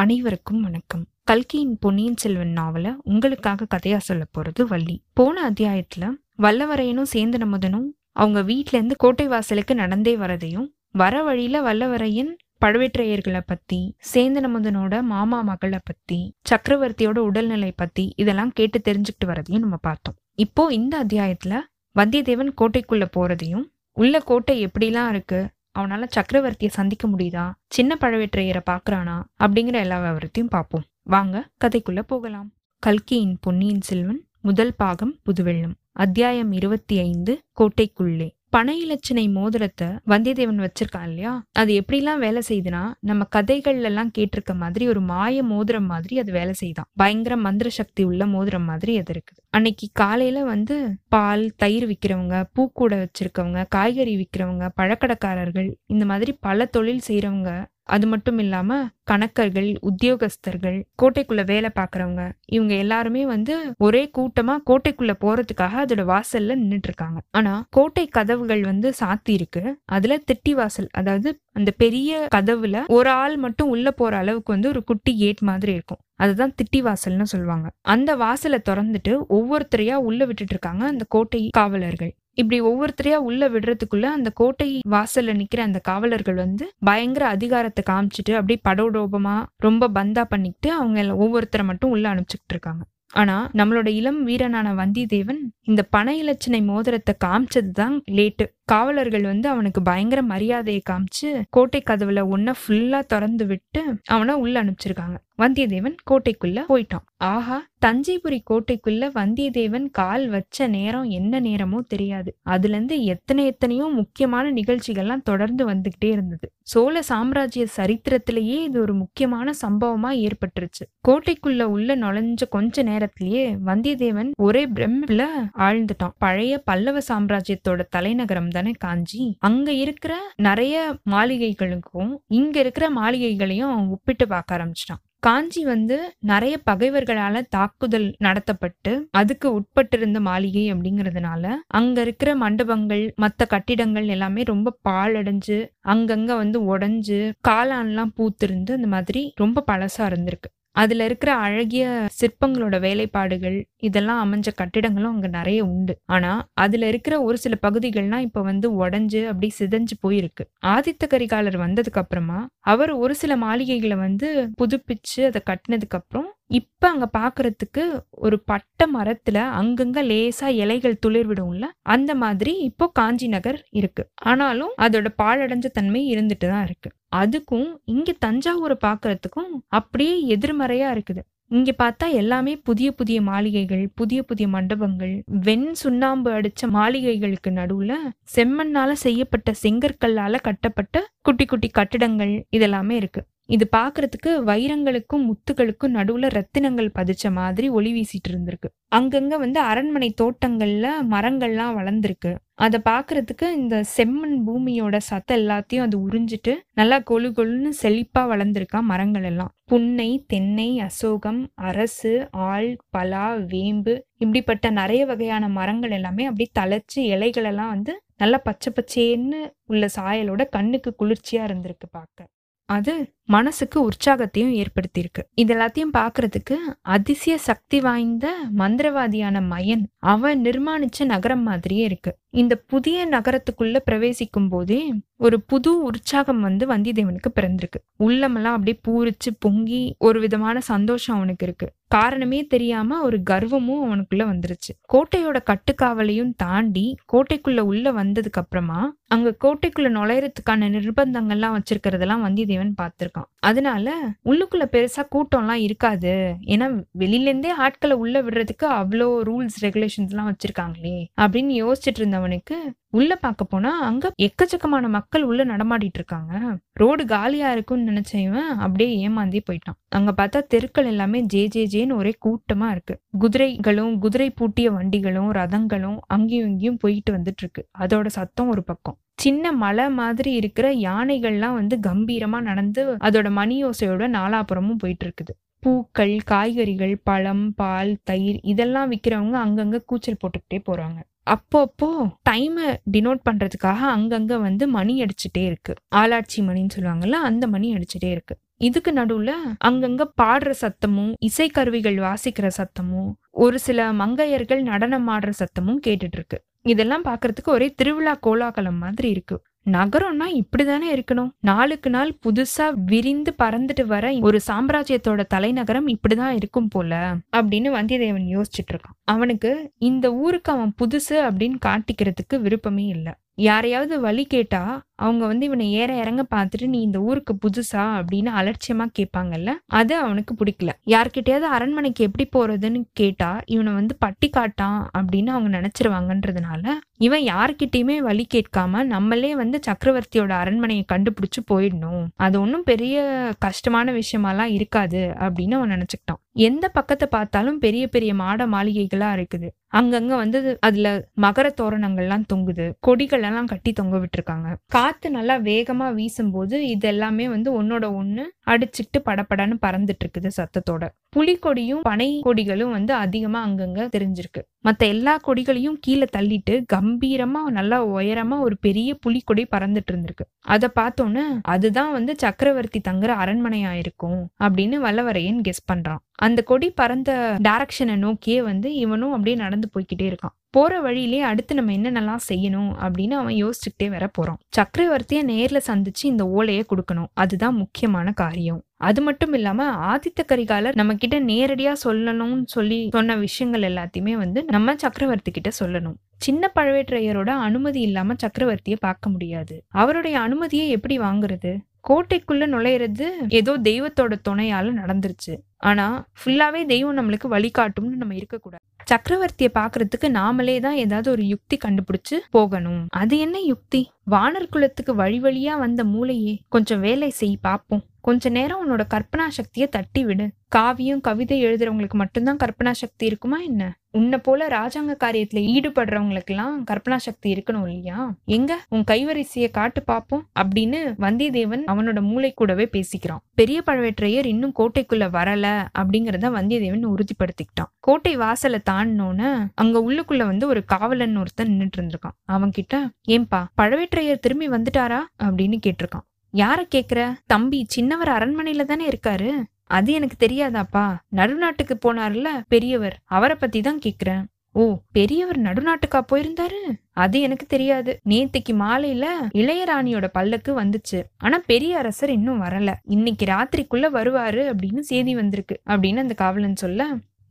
அனைவருக்கும் வணக்கம். கல்கியின் பொன்னியின் செல்வன் நாவல உங்களுக்காக கதையா சொல்ல போறது வள்ளி. போன அத்தியாயத்துல வல்லவரையனும் சேந்தன் அமுதனும் அவங்க வீட்ல இருந்து கோட்டை வாசலுக்கு நடந்தே வரதையும் வர வழியில வல்லவரையன் பழுவேற்றையர்களை பத்தி சேந்தனமுதனோட மாமா மகளை பத்தி சக்கரவர்த்தியோட உடல்நிலை பத்தி இதெல்லாம் கேட்டு தெரிஞ்சுக்கிட்டு வரதையும் நம்ம பார்த்தோம். இப்போ இந்த அத்தியாயத்துல வந்தியத்தேவன் கோட்டைக்குள்ள போறதையும் உள்ள கோட்டை எப்படிலாம் இருக்கு அவனால சக்கரவர்த்தியை சந்திக்க முடியுதா? சின்ன பழவேற்றையரை பார்க்கறானா? அப்படிங்கிற எல்லா விவரத்தையும் பார்ப்போம். வாங்க கதைக்குள்ள போகலாம். கல்கியின் பொன்னியின் செல்வன் முதல் பாகம் புதுவெள்ளம். அத்தியாயம் இருபத்தி ஐந்து கோட்டைக்குள்ளே. பனை இலச்சினை மோதிரத்தை வந்தியத்தேவன் வச்சிருக்கான் இல்லையா? அது எப்படிலாம் வேலை செய்யுதுன்னா நம்ம கதைகள்ல எல்லாம் கேட்டிருக்க மாதிரி ஒரு மாய மோதிரம் மாதிரி அது வேலை செய்தான். பயங்கர மந்திர சக்தி உள்ள மோதிரம் மாதிரி அது இருக்குது. அன்னைக்கு காலையில வந்து பால் தயிர் விற்கிறவங்க பூக்கூடை வச்சிருக்கவங்க காய்கறி விற்கிறவங்க பழக்கடைக்காரர்கள் இந்த மாதிரி பல தொழில் செய்யறவங்க அது மட்டும் இல்லாம கணக்கர்கள் உத்தியோகஸ்தர்கள் கோட்டைக்குள்ள வேலை பாக்குறவங்க இவங்க எல்லாருமே வந்து ஒரே கூட்டமா கோட்டைக்குள்ள போறதுக்காக அதோட வாசல்ல நின்றுட்டு இருக்காங்க ஆனா கோட்டை கதவுகள் வந்து சாத்தி இருக்கு. அதுல திட்டி வாசல் அதாவது அந்த பெரிய கதவுல ஒரு ஆள் மட்டும் உள்ள போற அளவுக்கு வந்து ஒரு குட்டி கேட் மாதிரி இருக்கும். அதுதான் திட்டி வாசல்னு சொல்லுவாங்க. அந்த வாசலை திறந்துட்டு ஒவ்வொருத்தரையா உள்ள விட்டுட்டு இருக்காங்க அந்த கோட்டை காவலர்கள். இப்படி ஒவ்வொருத்தரையா உள்ள விடுறதுக்குள்ள அந்த கோட்டை வாசல்ல நிக்கிற அந்த காவலர்கள் வந்து பயங்கர அதிகாரத்தை காமிச்சிட்டு அப்படியே படோடோபமா ரொம்ப பந்தா பண்ணிட்டு அவங்க எல்லாம் ஒவ்வொருத்தரை மட்டும் உள்ள அனுப்பிச்சுக்கிட்டு இருக்காங்க. ஆனா நம்மளோட இளம் வீரனான வந்தியத்தேவன் இந்த பனை இலச்சினை மோதிரத்தை காமிச்சதுதான் லேட்டு. காவலர்கள் வந்து அவனுக்கு பயங்கர மரியாதையை காமிச்சு கோட்டை கதவுல ஒன்ன ஃபுல்லா திறந்து விட்டு அவனை உள்ள அனுப்பிச்சிருக்காங்க. வந்தியத்தேவன் கோட்டைக்குள்ள போயிட்டான். ஆஹா தஞ்சைபுரி கோட்டைக்குள்ள வந்தியத்தேவன் கால் வச்ச நேரம் என்ன நேரமோ தெரியாது. அதுல இருந்து எத்தனை எத்தனையோ முக்கியமான நிகழ்ச்சிகள்லாம் தொடர்ந்து வந்துகிட்டே இருந்தது. சோழ சாம்ராஜ்ய சரித்திரத்திலேயே இது ஒரு முக்கியமான சம்பவமா ஏற்பட்டுருச்சு. கோட்டைக்குள்ள உள்ள நுழைஞ்ச கொஞ்ச நேரத்திலேயே வந்தியத்தேவன் ஒரே பிரம்ல ஆழ்ந்துட்டான். பழைய பல்லவ சாம்ராஜ்யத்தோட தலைநகரம் தானே காஞ்சி? அங்க இருக்கிற நிறைய மாளிகைகளுக்கும் இங்க இருக்கிற மாளிகைகளையும் அவன் ஒப்பிட்டு பார்க்க ஆரம்பிச்சிட்டான். காஞ்சி வந்து நிறைய பகைவர்களால தாக்குதல் நடத்தப்பட்டு அதுக்கு உட்பட்டிருந்த மாளிகை அப்படிங்கிறதுனால அங்க இருக்கிற மண்டபங்கள் மத்த கட்டிடங்கள் எல்லாமே ரொம்ப பாழடைஞ்சு அங்கங்க வந்து உடஞ்சு காளான்லாம் பூத்திருந்து அந்த மாதிரி ரொம்ப பழசா இருந்திருக்கு. அதில் இருக்கிற அழகிய சிற்பங்களோட வேலைப்பாடுகள் இதெல்லாம் அமைஞ்ச கட்டிடங்களும் அங்கே நிறைய உண்டு. ஆனால் அதில் இருக்கிற ஒரு சில பகுதிகள்லாம் இப்போ வந்து உடஞ்சு அப்படி சிதைஞ்சு போயிருக்கு. ஆதித்த கரிகாலர் வந்ததுக்கு அப்புறமா அவர் ஒரு சில மாளிகைகளை வந்து புதுப்பிச்சு அதை கட்டினதுக்கு அப்புறம் இப்ப அங்க பாக்குறதுக்கு ஒரு பட்ட மரத்துல அங்கங்க லேசா இலைகள் துளிர் விடும்ல அந்த மாதிரி இப்போ காஞ்சி நகர் இருக்கு. ஆனாலும் அதோட பாழடைஞ்ச தன்மை இருந்துட்டு தான் இருக்கு. அதுக்கும் இங்க தஞ்சாவூரை பாக்குறதுக்கும் அப்படியே எதிர்மறையா இருக்குது. இங்க பார்த்தா எல்லாமே புதிய புதிய மாளிகைகள் புதிய புதிய மண்டபங்கள் வெண் சுண்ணாம்பு அடிச்ச மாளிகைகளுக்கு நடுவுல செம்மண்ணால செய்யப்பட்ட செங்கற்கல்லால கட்டப்பட்ட குட்டி குட்டி கட்டிடங்கள் இதெல்லாமே இருக்கு. இது பாக்குறதுக்கு வைரங்களுக்கும் முத்துகளுக்கும் நடுவுல ரத்தினங்கள் பதிச்ச மாதிரி ஒளி வீசிட்டு இருந்திருக்கு. அங்கங்க வந்து அரண்மனை தோட்டங்கள்ல மரங்கள்லாம் வளர்ந்துருக்கு. அதை பாக்குறதுக்கு இந்த செம்மண் பூமியோட சத்த எல்லாத்தையும் அது உறிஞ்சிட்டு நல்லா கொழு கொழுன்னு செழிப்பா வளர்ந்துருக்கா மரங்கள் எல்லாம். புன்னை தென்னை அசோகம் அரசு ஆள் பலா வேம்பு இப்படிப்பட்ட நிறைய வகையான மரங்கள் எல்லாமே அப்படியே தளர்ச்சி இலைகள் எல்லாம் வந்து நல்லா பச்சை பச்சேன்னு உள்ள சாயலோட கண்ணுக்கு குளிர்ச்சியா இருந்திருக்கு பார்க்க அது மனசுக்கு உற்சாகத்தையும் ஏற்படுத்தியிருக்கு. இது எல்லாத்தையும் பார்க்கறதுக்கு அதிசய சக்தி வாய்ந்த மந்திரவாதியான மயன் அவன் நிர்மாணிச்ச நகரம் மாதிரியே இருக்கு. இந்த புதிய நகரத்துக்குள்ள பிரவேசிக்கும் போதே ஒரு புது உற்சாகம் வந்து வந்தியத்தேவனுக்கு பிறந்திருக்கு. உள்ளமெல்லாம் அப்படியே பூரிச்சு பொங்கி ஒரு விதமான சந்தோஷம் அவனுக்கு இருக்கு. காரணமே தெரியாம ஒரு கர்வமும் அவனுக்குள்ள வந்துருச்சு. கோட்டையோட கட்டுக்காவலையும் தாண்டி கோட்டைக்குள்ள உள்ள வந்ததுக்கு அப்புறமா அங்க கோட்டைக்குள்ள நுழையறதுக்கான நிர்பந்தங்கள்லாம் வச்சிருக்கிறதெல்லாம் வந்தியத்தேவன் பார்த்திருக்கான் அதனால உள்ளுக்குள்ள பெருசா கூட்டம்லாம் இருக்காது. ஏன்னா வெளியிலேருந்தே ஆட்களை உள்ள விடுறதுக்கு அவ்வளோ ரூல்ஸ் ரெகுலேஷன்ஸ் எல்லாம் வச்சிருக்காங்களே அப்படின்னு யோசிச்சுட்டு இருந்தவனுக்கு உள்ள பார்க்க போனா அங்க எக்கச்சக்கமான மக்கள் உள்ள நடமாடிட்டு இருக்காங்க. ரோடு காலியா இருக்கும்னு நினைச்சவன் அப்படியே ஏமாந்தே போயிட்டான். அங்க பார்த்தா தெருக்கள் எல்லாமே ஜே ஜே ஜேன்னு ஒரே கூட்டமா இருக்கு. குதிரைகளும் குதிரை பூட்டிய வண்டிகளும் ரதங்களும் அங்கேயும் இங்கேயும் போயிட்டு வந்துட்டு இருக்கு. அதோட சத்தம் ஒரு பக்கம். சின்ன மலை மாதிரி இருக்கிற யானைகள்லாம் வந்து கம்பீரமா நடந்து அதோட மணி ஓசையோட நாலாபுறமும் போயிட்டு இருக்குது பூக்கள் காய்கறிகள் பழம் பால் தயிர் இதெல்லாம் விற்கிறவங்க அங்கங்க கூச்சல் போட்டுக்கிட்டே போறாங்க. அப்போப்போ டைமை டினோட் பண்றதுக்காக அங்கங்க வந்து மணி அடிச்சுட்டே இருக்கு. ஆளாட்சி மணின்னு சொல்லுவாங்கல்ல அந்த மணி அடிச்சுட்டே இருக்கு. இதுக்கு நடுவுல அங்கங்க பாடுற சத்தமும் இசைக்கருவிகள் வாசிக்கிற சத்தமும் ஒரு சில மங்கையர்கள் நடனம் ஆடுற சத்தமும் கேட்டுட்டு இருக்கு. இதெல்லாம் பார்க்கறதுக்கு ஒரே திருவிழா கோலாகலம் மாதிரி இருக்கு. நகரம்னா இப்படிதானே இருக்கணும். நாளுக்கு நாள் புதுசா விரிந்து பறந்துட்டு வர ஒரு சாம்ராஜ்யத்தோட தலைநகரம் இப்படிதான் இருக்கும் போல அப்படின்னு வந்தியத்தேவன் யோசிச்சுட்டு இருக்கான். அவனுக்கு இந்த ஊருக்கு அவன் புதுசு அப்படின்னு காட்டிக்கிறதுக்கு விருப்பமே இல்லை. யாரையாவது வழி கேட்டா அவங்க வந்து இவனை ஏற இறங்க பார்த்துட்டு நீ இந்த ஊருக்கு புதுசா? அப்படின்னு அலட்சியமா கேட்பாங்கல்ல அது அவனுக்கு பிடிக்கல. யார்கிட்டயாவது அரண்மனைக்கு எப்படி போறதுன்னு கேட்டா இவனை வந்து பட்டி காட்டான் அப்படின்னு அவங்க நினைச்சிருவாங்கன்றதுனால இவன் யார்கிட்டயுமே வழி கேட்காம நம்மளே வந்து சக்கரவர்த்தியோட அரண்மனையை கண்டுபிடிச்சு போயிடணும். அது ஒன்றும் பெரிய கஷ்டமான விஷயமாலாம் இருக்காது அப்படின்னு அவன் நினைச்சுக்கிட்டான். எந்த பக்கத்தை பார்த்தாலும் பெரிய பெரிய மாட மாளிகைகளா இருக்குது. அங்கங்க வந்து அதுல மகர தோரணங்கள்லாம் தொங்குது. கொடிகள் எல்லாம் கட்டி தொங்க விட்டுருக்காங்க. காத்து நல்லா வேகமா வீசும்போது இது எல்லாமே வந்து ஒன்னோட ஒண்ணு அடிச்சிட்டு படபடன்னு பறந்துட்டு இருக்குது சத்தத்தோட. புலிக்கொடியும் பனை கொடிகளும் வந்து அதிகமா அங்கங்க தெரிஞ்சிருக்கு. மத்த எல்லா கொடிகளையும் கீழே தள்ளிட்டு கம்பீரமா நல்லா உயரமா ஒரு பெரிய புலிக்கொடி பறந்துட்டு இருந்திருக்கு. அதை பார்த்தோன்னு அதுதான் வந்து சக்கரவர்த்தி தங்குற அரண்மனையா இருக்கும் அப்படின்னு வல்லவரையன் கெஸ் பண்றான். அந்த கொடி பறந்த டைரக்ஷனை நோக்கியே வந்து இவனும் அப்படியே நடந்து போய்கிட்டே இருக்கான். போகிற வழியிலே அடுத்து நம்ம என்னென்னலாம் செய்யணும் அப்படின்னு அவன் யோசிச்சுக்கிட்டே வர போகிறான் சக்கரவர்த்தியை நேரில் சந்திச்சு இந்த ஓலையை கொடுக்கணும். அதுதான் முக்கியமான காரியம். அது மட்டும் இல்லாம ஆதித்த கரிகாலர் நம்ம கிட்ட நேரடியா சொல்லணும்னு சொல்லி சொன்ன விஷயங்கள் எல்லாத்தையுமே வந்து நம்ம சக்கரவர்த்தி கிட்ட சொல்லணும். சின்ன பழவேற்றையரோட அனுமதி இல்லாம சக்கரவர்த்தியை பார்க்க முடியாது. அவருடைய அனுமதியை எப்படி வாங்குறது? கோட்டைக்குள்ள நுழையிறது ஏதோ தெய்வத்தோட துணையால நடந்துருச்சு. ஆனா ஃபுல்லாவே தெய்வம் நம்மளுக்கு வழிகாட்டும்னு நம்ம இருக்கக்கூடாது. சக்கரவர்த்தியை பார்க்கறதுக்கு நாமளே தான் ஏதாவது ஒரு யுக்தி கண்டுபிடிச்சு போகணும். அது என்ன யுக்தி? வானர் குலத்துக்கு வழி வழியா வந்த மூளையே. கொஞ்சம் வேலை செய் பார்ப்போம் கொஞ்ச நேரம் உன்னோட கற்பனா சக்தியை தட்டி விடு. காவியம் கவிதை எழுதுறவங்களுக்கு மட்டும்தான் கற்பனா சக்தி இருக்குமா என்ன? உன்னை போல ராஜாங்க காரியத்துல ஈடுபடுறவங்களுக்கெல்லாம் கற்பனா சக்தி இருக்கணும் இல்லையா? எங்க? உன் கைவரிசையை காட்டு பார்ப்போம் அப்படின்னு வந்தியத்தேவன் அவனோட மூளை கூடவே பேசிக்கிறான். பெரிய பழவேற்றையர் இன்னும் கோட்டைக்குள்ள வரல. அப்படிங்கறத வந்தியத்தேவன் உறுதிப்படுத்திக்கிட்டான். கோட்டை வாசலை தாண்டினோன்னு அங்க உள்ளுக்குள்ள வந்து ஒரு காவலன் ஒருத்தன் நின்னுட்டு இருந்திருக்கான். அவன் கிட்ட ஏன்பா பழவேற்றையர் திரும்பி வந்துட்டாரா? அப்படின்னு கேட்டிருக்கான். யார கேக்குற? தம்பி சின்னவர் அரண்மனையில தானே இருக்காரு. அது எனக்கு தெரியாதாப்பா. நடுநாட்டுக்கு போனார்ல பெரியவர். அவரை பத்தி தான் கேக்குறேன். ஓ பெரியவர் நடுநாட்டுக்கா போயிருந்தாரு? அது எனக்கு தெரியாது. நேத்திக்கு மாலையில இளையராணியோட பல்லக்கு வந்துச்சு. ஆனா பெரிய அரசர் இன்னும் வரல. இன்னைக்கு ராத்திரிக்குள்ள வருவாரு அப்படின்னு செய்தி வந்திருக்கு அப்படின்னு அந்த காவலன் சொல்ல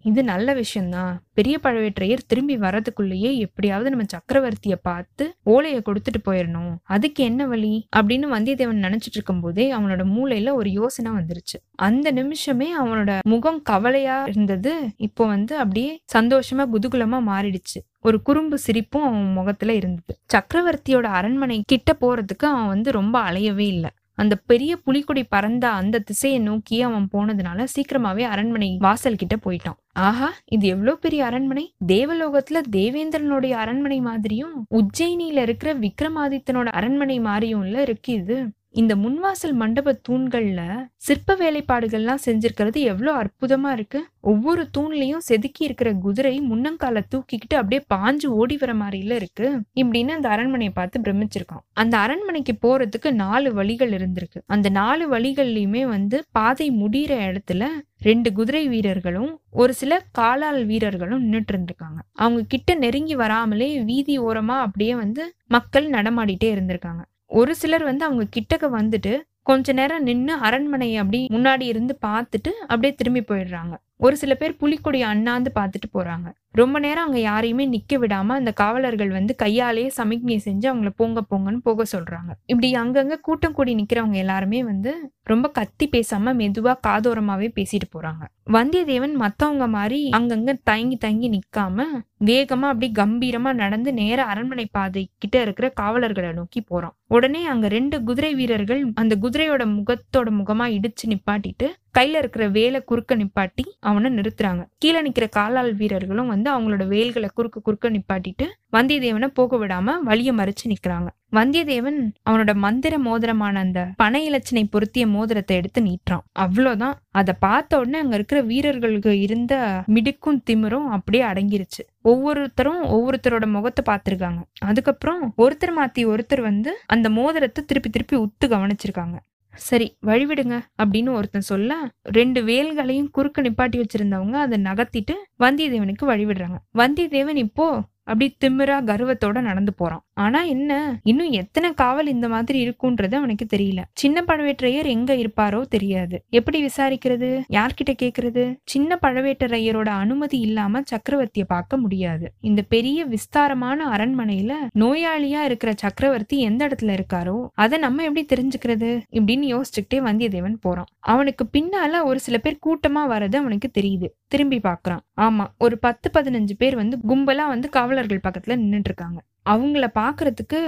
இது நல்ல விஷயம்தான் பெரிய பழவேற்றையர் திரும்பி வரதுக்குள்ளேயே எப்படியாவது நம்ம சக்கரவர்த்திய பார்த்து ஓலையை கொடுத்துட்டு போயிடணும் அதுக்கு என்ன வழி? அப்படின்னு வந்தியத்தேவன் நினைச்சிட்டு இருக்கும் போதே அவனோட மூளையில ஒரு யோசனை வந்துருச்சு. அந்த நிமிஷமே அவனோட முகம் கவலையா இருந்தது. இப்போ வந்து அப்படியே சந்தோஷமா குதகுலமா மாறிடுச்சு. ஒரு குறும்பு சிரிப்பும் அவன் முகத்துல இருந்தது. சக்கரவர்த்தியோட அரண்மனை கிட்ட போறதுக்கு அவன் வந்து ரொம்ப அலையவே இல்லை. அந்த பெரிய புலிக்கொடி பறந்த அந்த திசையை நோக்கி அவன் போனதுனால சீக்கிரமாவே அரண்மனை வாசல் கிட்ட போயிட்டான். ஆஹா இது எவ்வளவு பெரிய அரண்மனை? தேவலோகத்துல தேவேந்திரனுடைய அரண்மனை மாதிரியும் உஜ்ஜயினியில இருக்கிற விக்ரமாதித்தனோட அரண்மனை மாதிரியும்ல இருக்கு இது. இந்த முன்வாசல் மண்டப தூண்கள்ல சிற்ப வேலைப்பாடுகள்லாம் செஞ்சிருக்கிறது எவ்வளோ அற்புதமா இருக்கு. ஒவ்வொரு தூண்லயும் செதுக்கி இருக்கிற குதிரை முன்னங்கால தூக்கிக்கிட்டு அப்படியே பாஞ்சு ஓடி வர மாதிரில இருக்கு. இப்படின்னு அந்த அரண்மனையை பார்த்து பிரமிச்சிருக்கான். அந்த அரண்மனைக்கு போறதுக்கு நாலு வழிகள் இருந்திருக்கு. அந்த நாலு வழிகள்லயுமே வந்து பாதை முடிகிற இடத்துல ரெண்டு குதிரை வீரர்களும் ஒரு சில காலால் வீரர்களும் நின்றுட்டு இருந்திருக்காங்க. அவங்க கிட்ட நெருங்கி வராமலே வீதி ஓரமா அப்படியே வந்து மக்கள் நடமாடிட்டே இருந்திருக்காங்க. ஒரு சிலர் வந்து அவங்க கிட்டக்க வந்துட்டு கொஞ்ச நேரம் நின்று அரண்மனையை அப்படி முன்னாடி இருந்து பார்த்துட்டு அப்படியே திரும்பி போயிடுறாங்க. ஒரு சில பேர் புலிக்கொடி அண்ணாந்து பார்த்துட்டு போறாங்க. ரொம்ப நேரம் அங்க யாரையுமே நிக்க விடாம அந்த காவலர்கள் வந்து கையாலேயே சமிக்ஞை செஞ்சு அவங்கள போங்க போங்கன்னு போக சொல்றாங்க. இப்படி அங்கங்க கூட்டம் கூடி நிக்கிறவங்க எல்லாருமே வந்து ரொம்ப கத்தி பேசாம மெதுவா காதோரமாவே பேசிட்டு போறாங்க. வந்தியத்தேவன் மத்தவங்க மாதிரி அங்கங்க தயங்கி தயங்கி நிக்காம வேகமா அப்படி கம்பீரமா நடந்து நேர அரண்மனை பாதை கிட்ட இருக்கிற காவலர்களை நோக்கி போகிறான் உடனே அங்க ரெண்டு குதிரை வீரர்கள் அந்த குதிரையோட முகத்தோட முகமா இடிச்சு நிப்பாட்டிட்டு கையில இருக்கிற வேலை குறுக்க நிப்பாட்டி அவனை நிறுத்துறாங்க. கீழே நிக்கிற காலால் வீரர்களும் வந்து அவங்களோட வேல்களை குறுக்க குறுக்க நிப்பாட்டிட்டு வந்தியத்தேவனை போக விடாம வழிய மறைச்சு நிக்கிறாங்க. வந்தியத்தேவன் அவனோட மந்திர மோதிரமான அந்த பனை இலச்சினை பொருத்திய மோதிரத்தை எடுத்து நீட்டுறான். அவ்வளவுதான். அதை பார்த்த உடனே அங்க இருக்கிற வீரர்களுக்கு இருந்த மிடுக்கும் திமிரும் அப்படியே அடங்கிருச்சு. ஒவ்வொருத்தரும் ஒவ்வொருத்தரோட முகத்தை பார்த்திருக்காங்க. அதுக்கப்புறம் ஒருத்தர் மாத்தி ஒருத்தர் வந்து அந்த மோதிரத்தை திருப்பி திருப்பி உத்து கவனிச்சிருக்காங்க. சரி வழிவிடுங்க அப்படின்னு ஒருத்தன் சொல்ல ரெண்டு வேல்களையும் குறுக்க நிப்பாட்டி வச்சிருந்தவங்க அதை நகர்த்திட்டு வந்தியத்தேவனுக்கு வழிவிடுறாங்க. வந்தியத்தேவன் இப்போ அப்படி திமிரா கர்வத்தோட நடந்து போறான். ஆனா என்ன? இன்னும் எத்தனை காவல் இந்த மாதிரி இருக்கும்ன்றது அவனுக்கு தெரியல. சின்ன பழவேற்றையர் எங்க இருப்பாரோ தெரியாது. எப்படி விசாரிக்கிறது? யார்கிட்ட கேக்குறது? சின்ன பழவேட்டரையரோட அனுமதி இல்லாம சக்கரவர்த்திய பார்க்க முடியாது. இந்த பெரிய விஸ்தாரமான அரண்மனையில நோயாளியா இருக்கிற சக்கரவர்த்தி எந்த இடத்துல இருக்காரோ அதை நம்ம எப்படி தெரிஞ்சுக்கிறது? இப்படின்னு யோசிச்சுக்கிட்டே வந்தியத்தேவன் போறான். அவனுக்கு பின்னால ஒரு சில பேர் கூட்டமா வர்றது அவனுக்கு தெரியுது. திரும்பி பார்க்கறான். ஆமா ஒரு பத்து பதினஞ்சு பேர் வந்து கும்பலா வந்து காவல் காவலர்கள் பக்கத்துல நின்னுட்டு இருக்காங்க அவங்கள பாக்குறதுக்கு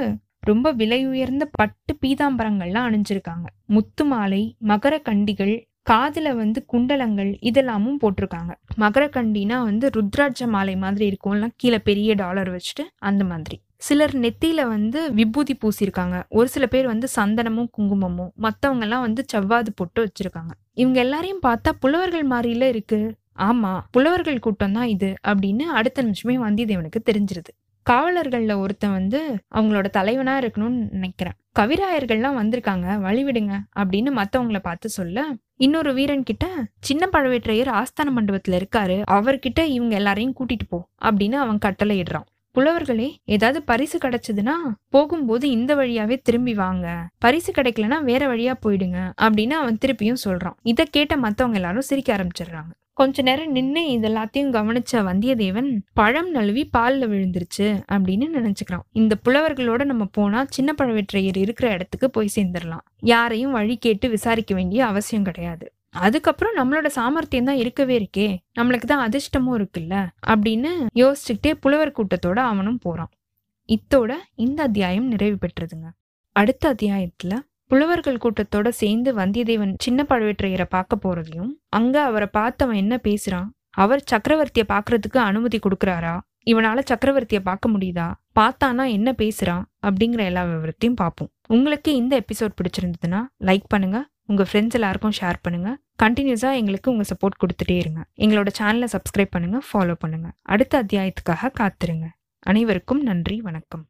ரொம்ப விலை உயர்ந்த பட்டு பீதாம்பரங்கள்லாம் அணிஞ்சிருக்காங்க. முத்து மாலை மகர கண்டிகள் காதுல வந்து குண்டலங்கள் இதெல்லாமும் போட்டிருக்காங்க. மகர கண்டினா வந்து ருத்ராட்ச மாலை மாதிரி இருக்கும்லாம் கீழே பெரிய டாலர் வச்சுட்டு அந்த மாதிரி. சிலர் நெத்தியில வந்து விபூதி பூசியிருக்காங்க ஒரு சில பேர் வந்து சந்தனமும் குங்குமமும் மத்தவங்க எல்லாம் வந்து செவ்வாது போட்டு வச்சிருக்காங்க. இவங்க எல்லாரையும் பார்த்தா புலவர்கள் மாதிரில இருக்கு. ஆமா புலவர்கள் கூட்டம் தான் இது அப்படின்னு அடுத்த நிமிஷமே வந்தியத்தேவனுக்கு தெரிஞ்சிருது. காவலர்கள்ல ஒருத்தன் வந்து அவங்களோட தலைவனா இருக்கணும்னு நினைக்கிறேன். கவிராயர்கள்லாம் வந்திருக்காங்க வழிவிடுங்க அப்படின்னு மத்தவங்களை பார்த்து சொல்ல இன்னொரு வீரன் கிட்ட சின்ன பழவேற்றையர் ஆஸ்தான மண்டபத்துல இருக்காரு அவர்கிட்ட இவங்க எல்லாரையும் கூட்டிட்டு போ அப்படின்னு அவன் கட்டளை இடுறான். புலவர்களே ஏதாவது பரிசு கிடைச்சதுன்னா போகும்போது இந்த வழியாவே திரும்பி வாங்க. பரிசு கிடைக்கலன்னா வேற வழியா போயிடுங்க அப்படின்னு அவன் திருப்பியும் சொல்றான். இதை கேட்ட மத்தவங்க எல்லாரும் சிரிக்க ஆரம்பிச்சிடுறாங்க. கொஞ்ச நேரம் நின்று இதெல்லாத்தையும் கவனிச்ச வந்தியத்தேவன் பழம் நழுவி பாலில் விழுந்துருச்சு அப்படின்னு நினைச்சுக்கிறான். இந்த புலவர்களோட நம்ம போனா சின்ன பழவேற்றையர் இருக்கிற இடத்துக்கு போய் சேர்ந்துடலாம் யாரையும் வழி கேட்டு விசாரிக்க வேண்டிய அவசியம் கிடையாது. அதுக்கப்புறம் நம்மளோட சாமர்த்தியம் தான் இருக்கவே இருக்கே நம்மளுக்கு தான் அதிர்ஷ்டமும் இருக்குல்ல அப்படின்னு யோசிச்சுக்கிட்டே புலவர் கூட்டத்தோட அவனும் போறான். இத்தோட இந்த அத்தியாயம் நிறைவு பெற்றதுங்க. அடுத்த அத்தியாயத்துல புலவர்கள் கூட்டத்தோட சேர்ந்து வந்தியத்தேவன் சின்ன பழவேற்றையரை பார்க்க போறதையும் அங்க அவரை பார்த்தவன் என்ன பேசுறான்? அவர் சக்கரவர்த்திய பார்க்கறதுக்கு அனுமதி கொடுக்கறாரா? இவனால சக்கரவர்த்திய பார்க்க முடியுதா? பார்த்தானா என்ன பேசுறான்? அப்படிங்கிற எல்லா விவரத்தையும் பார்ப்போம். உங்களுக்கு இந்த எபிசோட் பிடிச்சிருந்ததுன்னா லைக் பண்ணுங்க உங்க ஃப்ரெண்ட்ஸ் எல்லாருக்கும் ஷேர் பண்ணுங்க. கண்டினியூஸா எங்களுக்கு உங்க சப்போர்ட் கொடுத்துட்டே இருங்க. எங்களோட சேனலை சப்ஸ்கிரைப் பண்ணுங்க ஃபாலோ பண்ணுங்க. அடுத்த அத்தியாயத்துக்காக காத்துருங்க. அனைவருக்கும் நன்றி வணக்கம்.